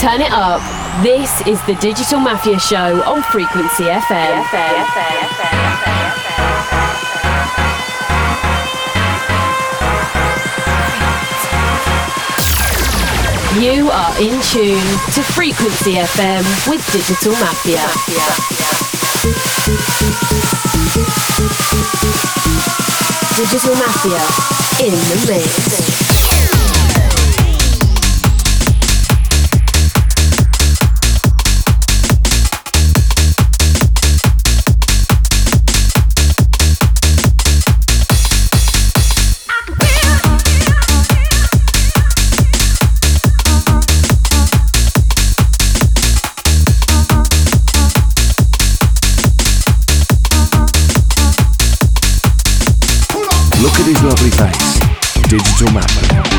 Turn it up. This is the Digital Mafia Show on Frequency FM. You are in tune to Frequency FM with Digital Mafia. Digital Mafia in the mix. His lovely face. Digital Mafia.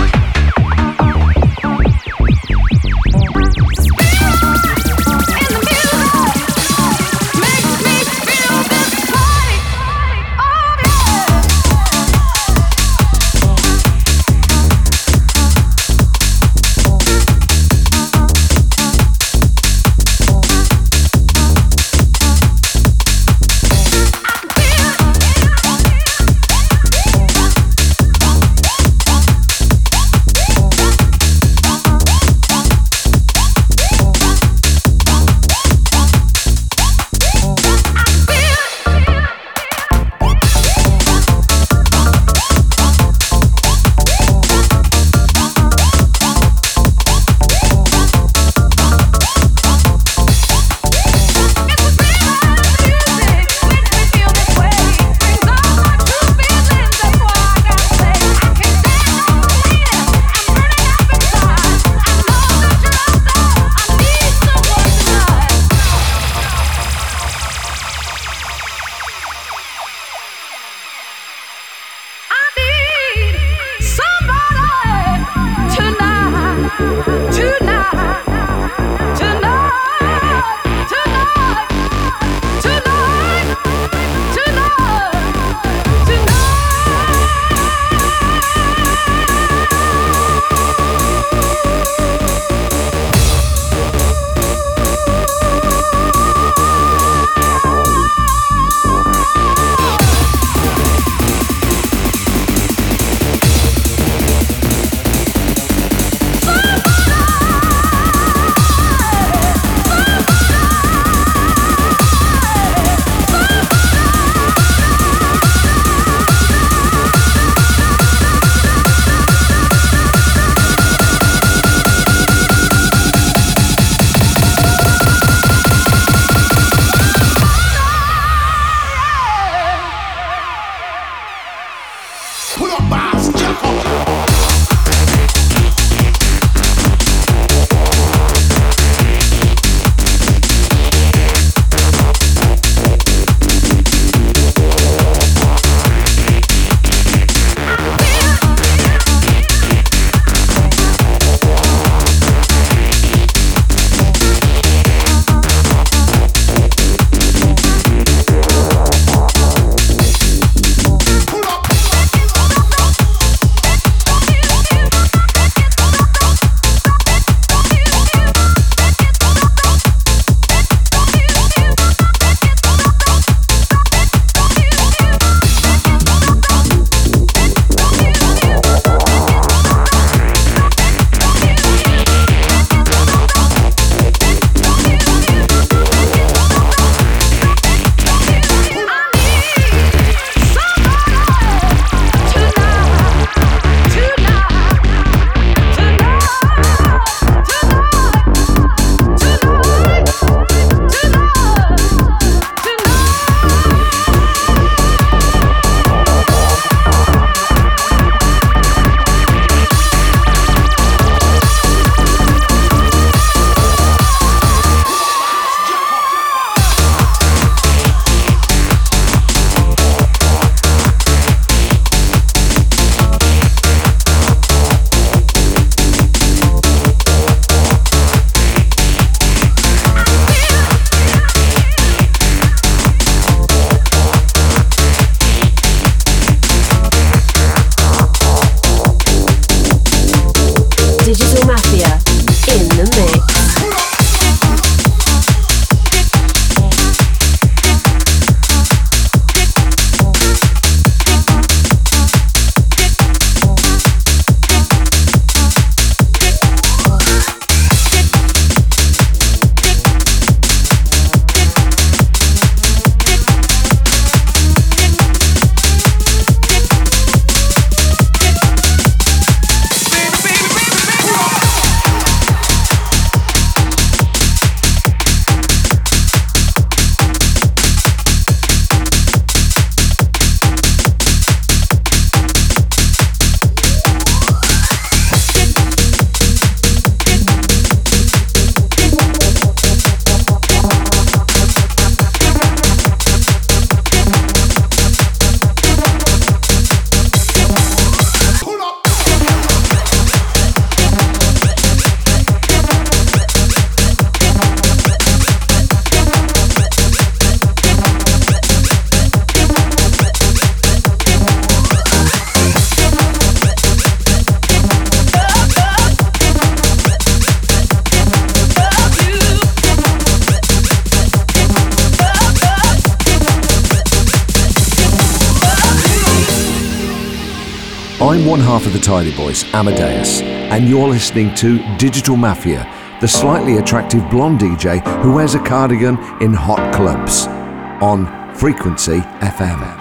Half of the Tidy Boys, Amadeus, and you're listening to Digital Mafia, the slightly attractive blonde DJ who wears a cardigan in hot clubs on Frequency FM.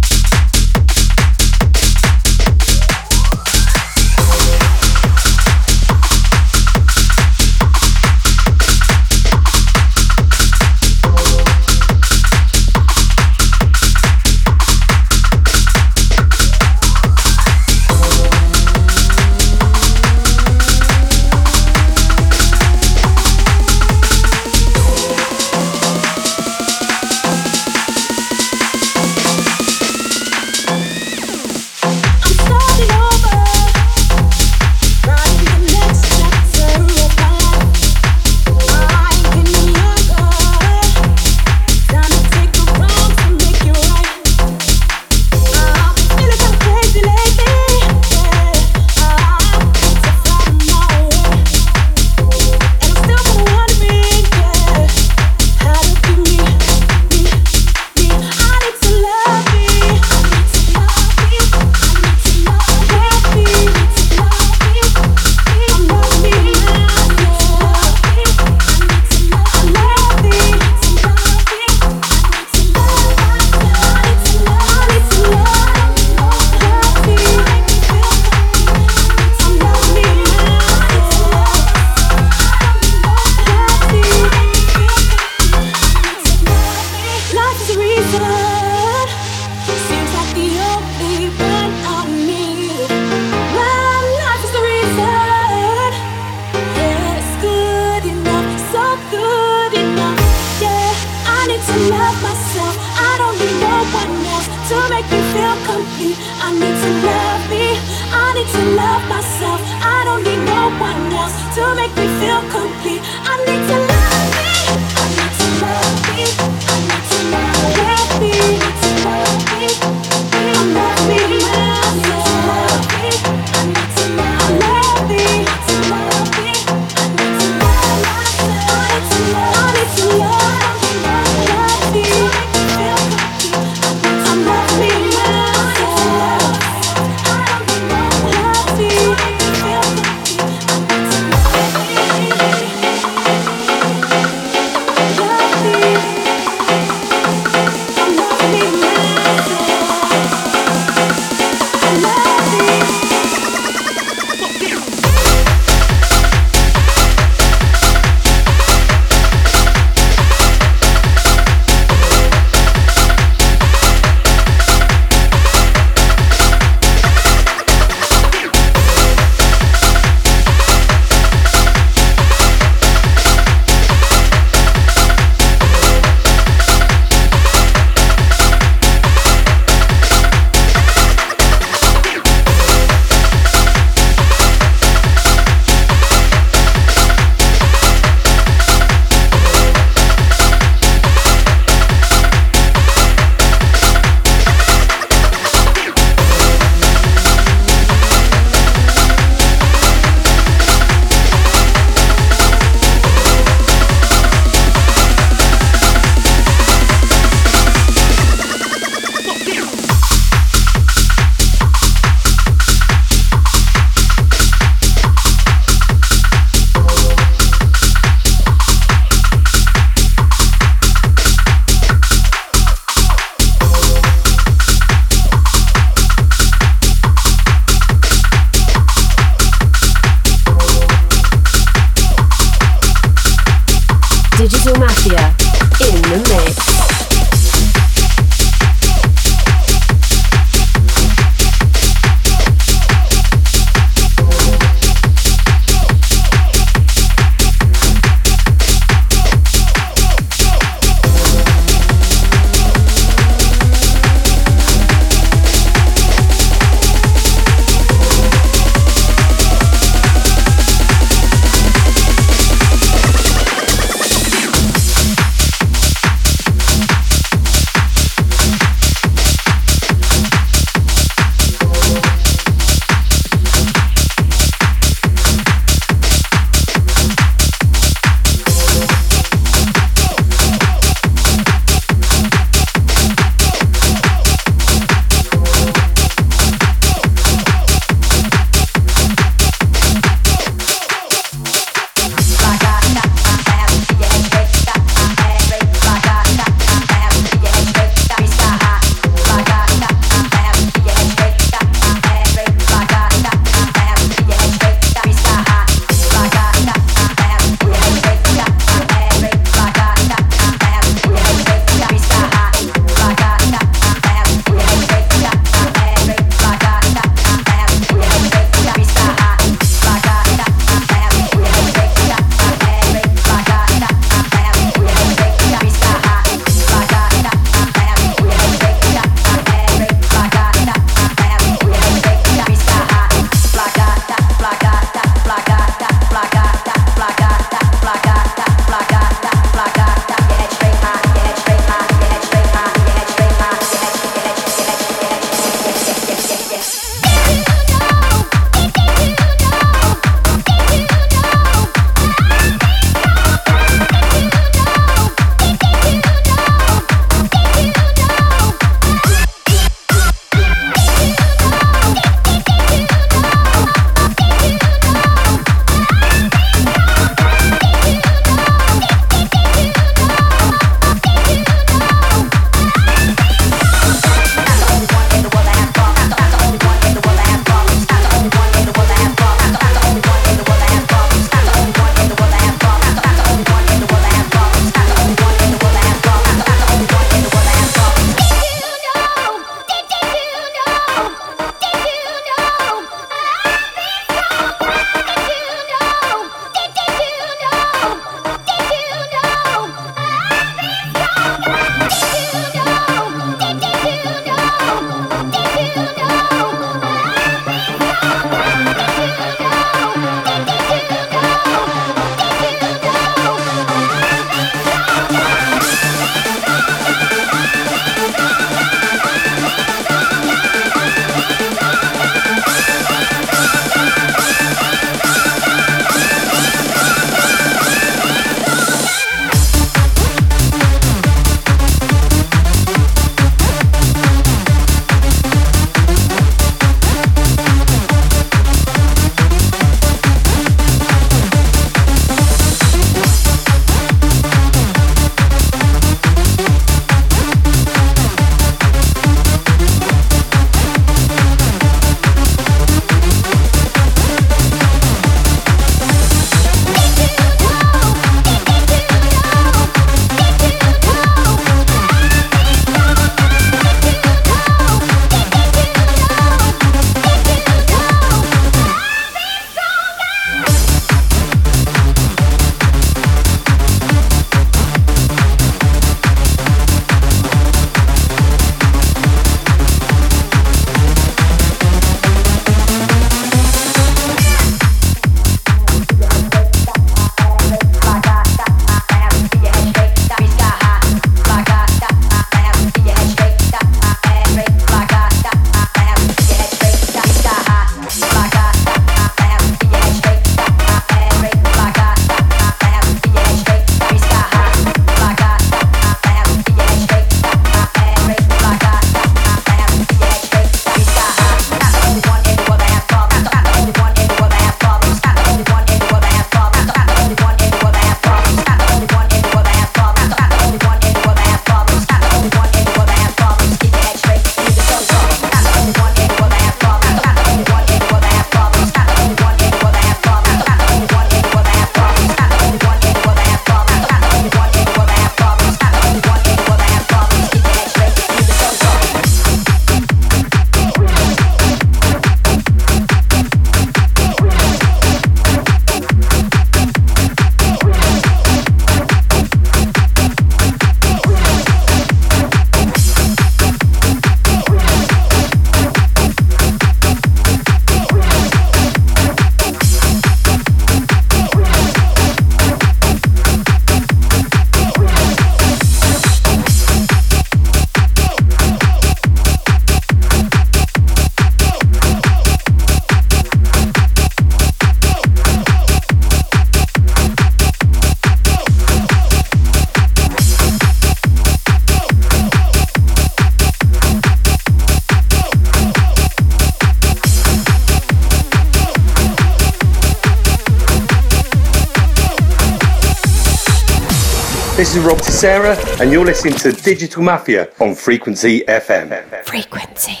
This is Rob Tissera, and you're listening to Digital Mafia on Frequency FM. Frequency.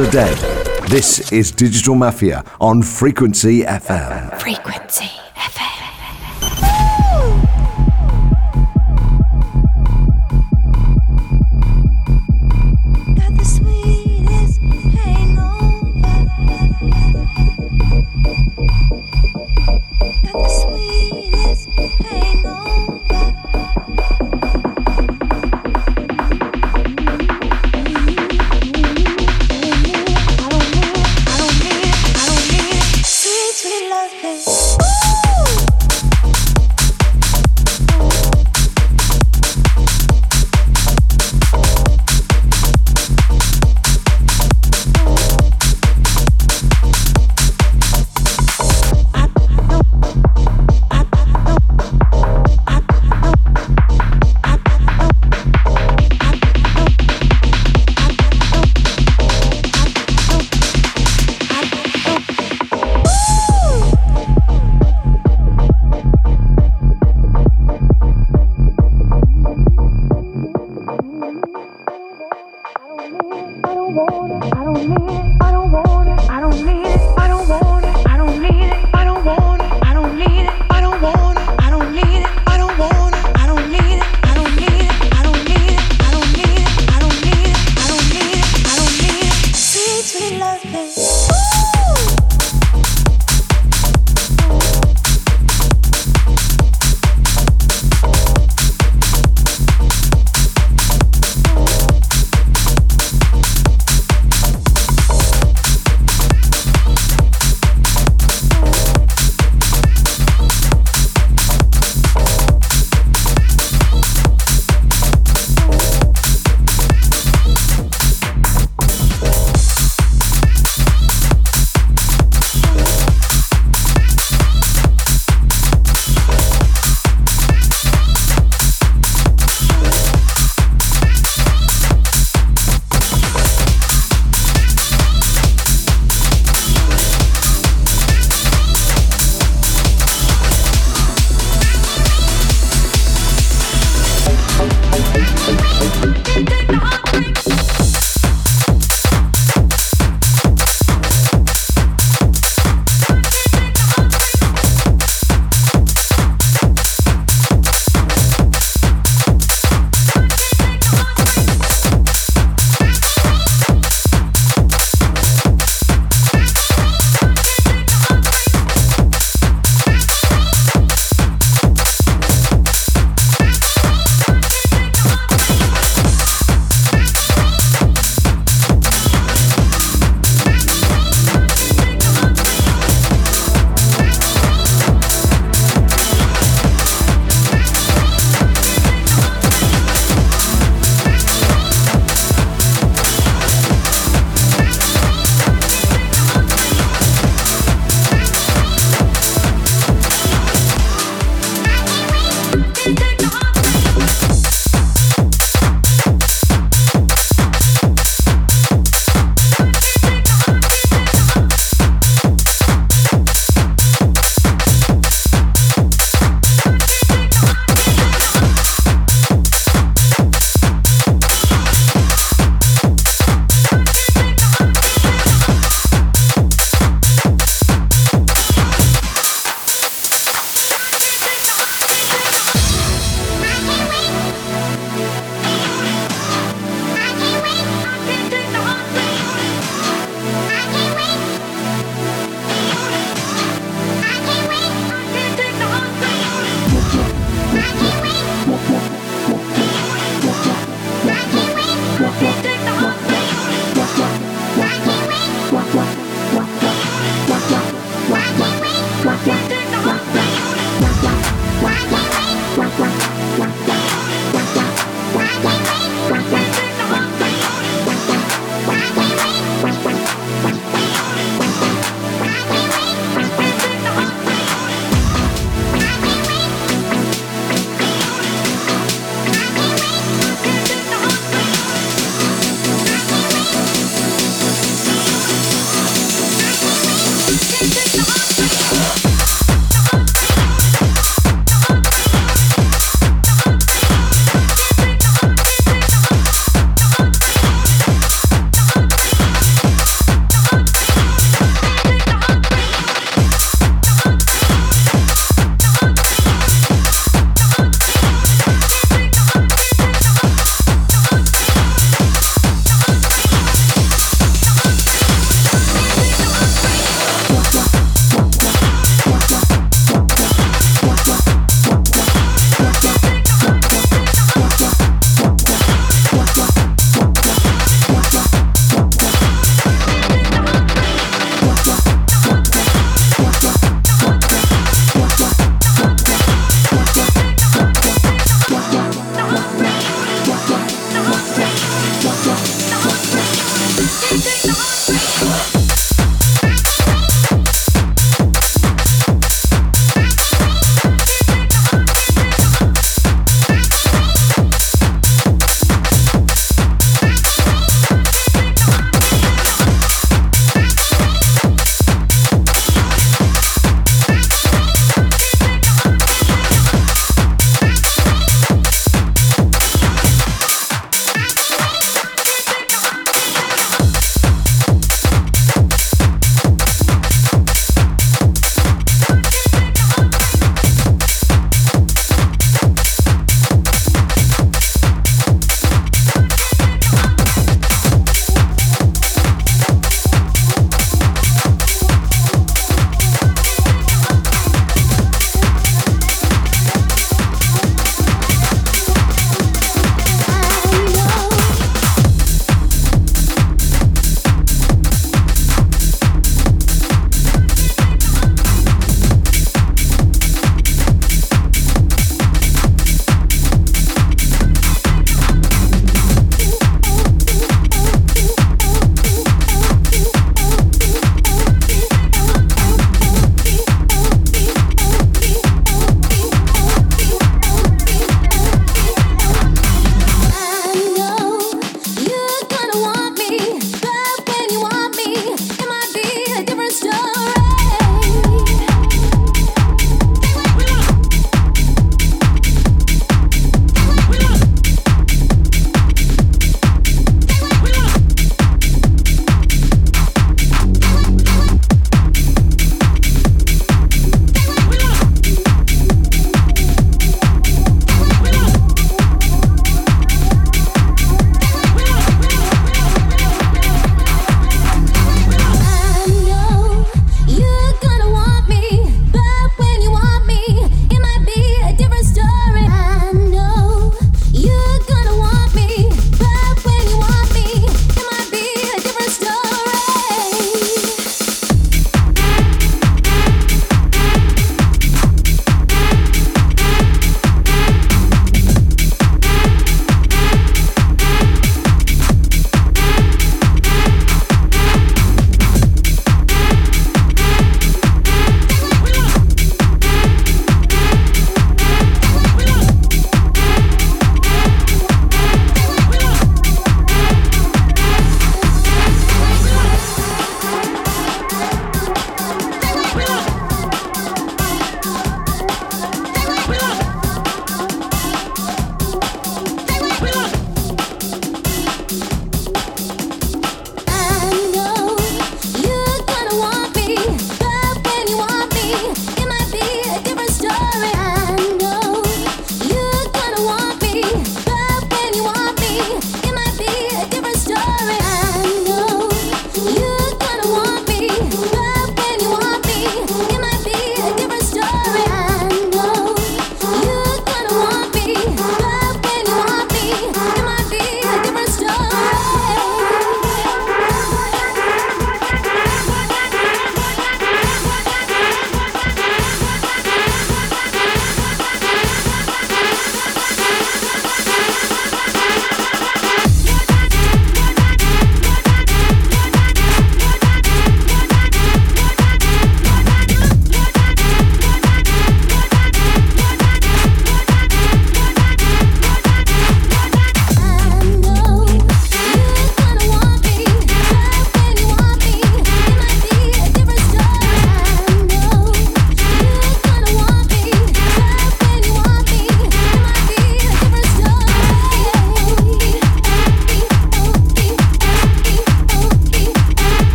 Are dead. This is Digital Mafia on Frequency FM. Frequency.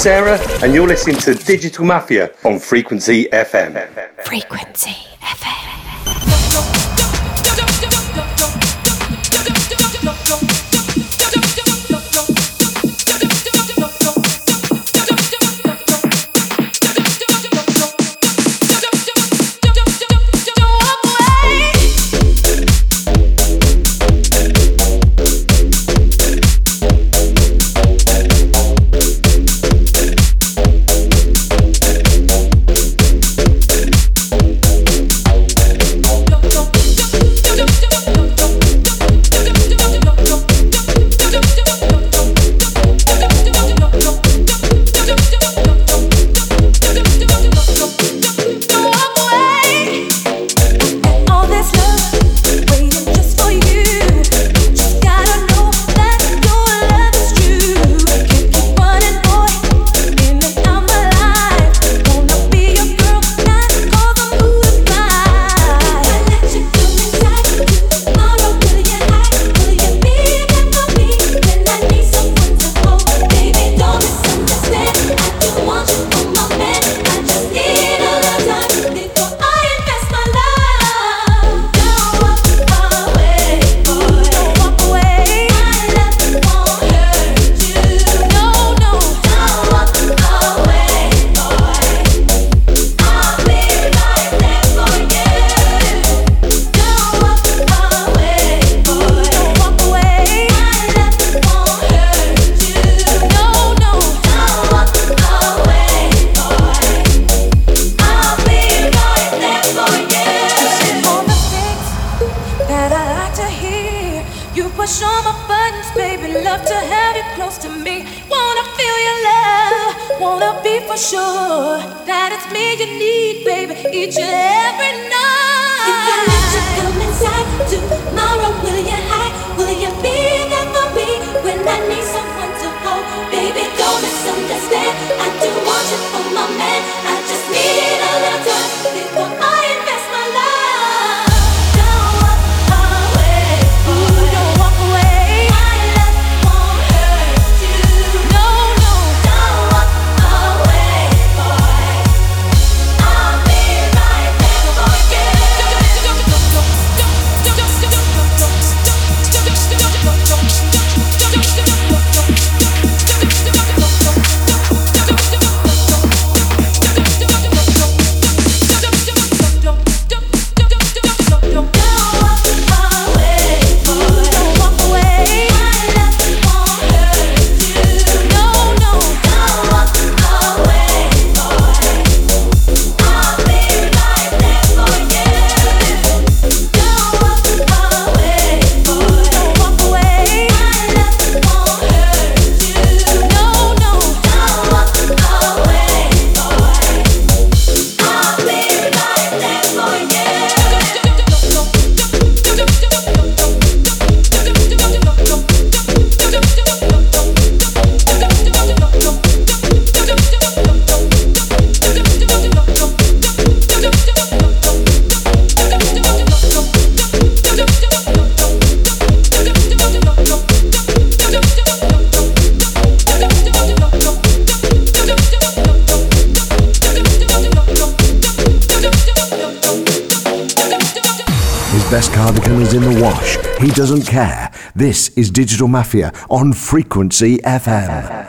Tissera, and you're listening to Digital Mafia on Frequency FM. Digital Mafia on Frequency FM.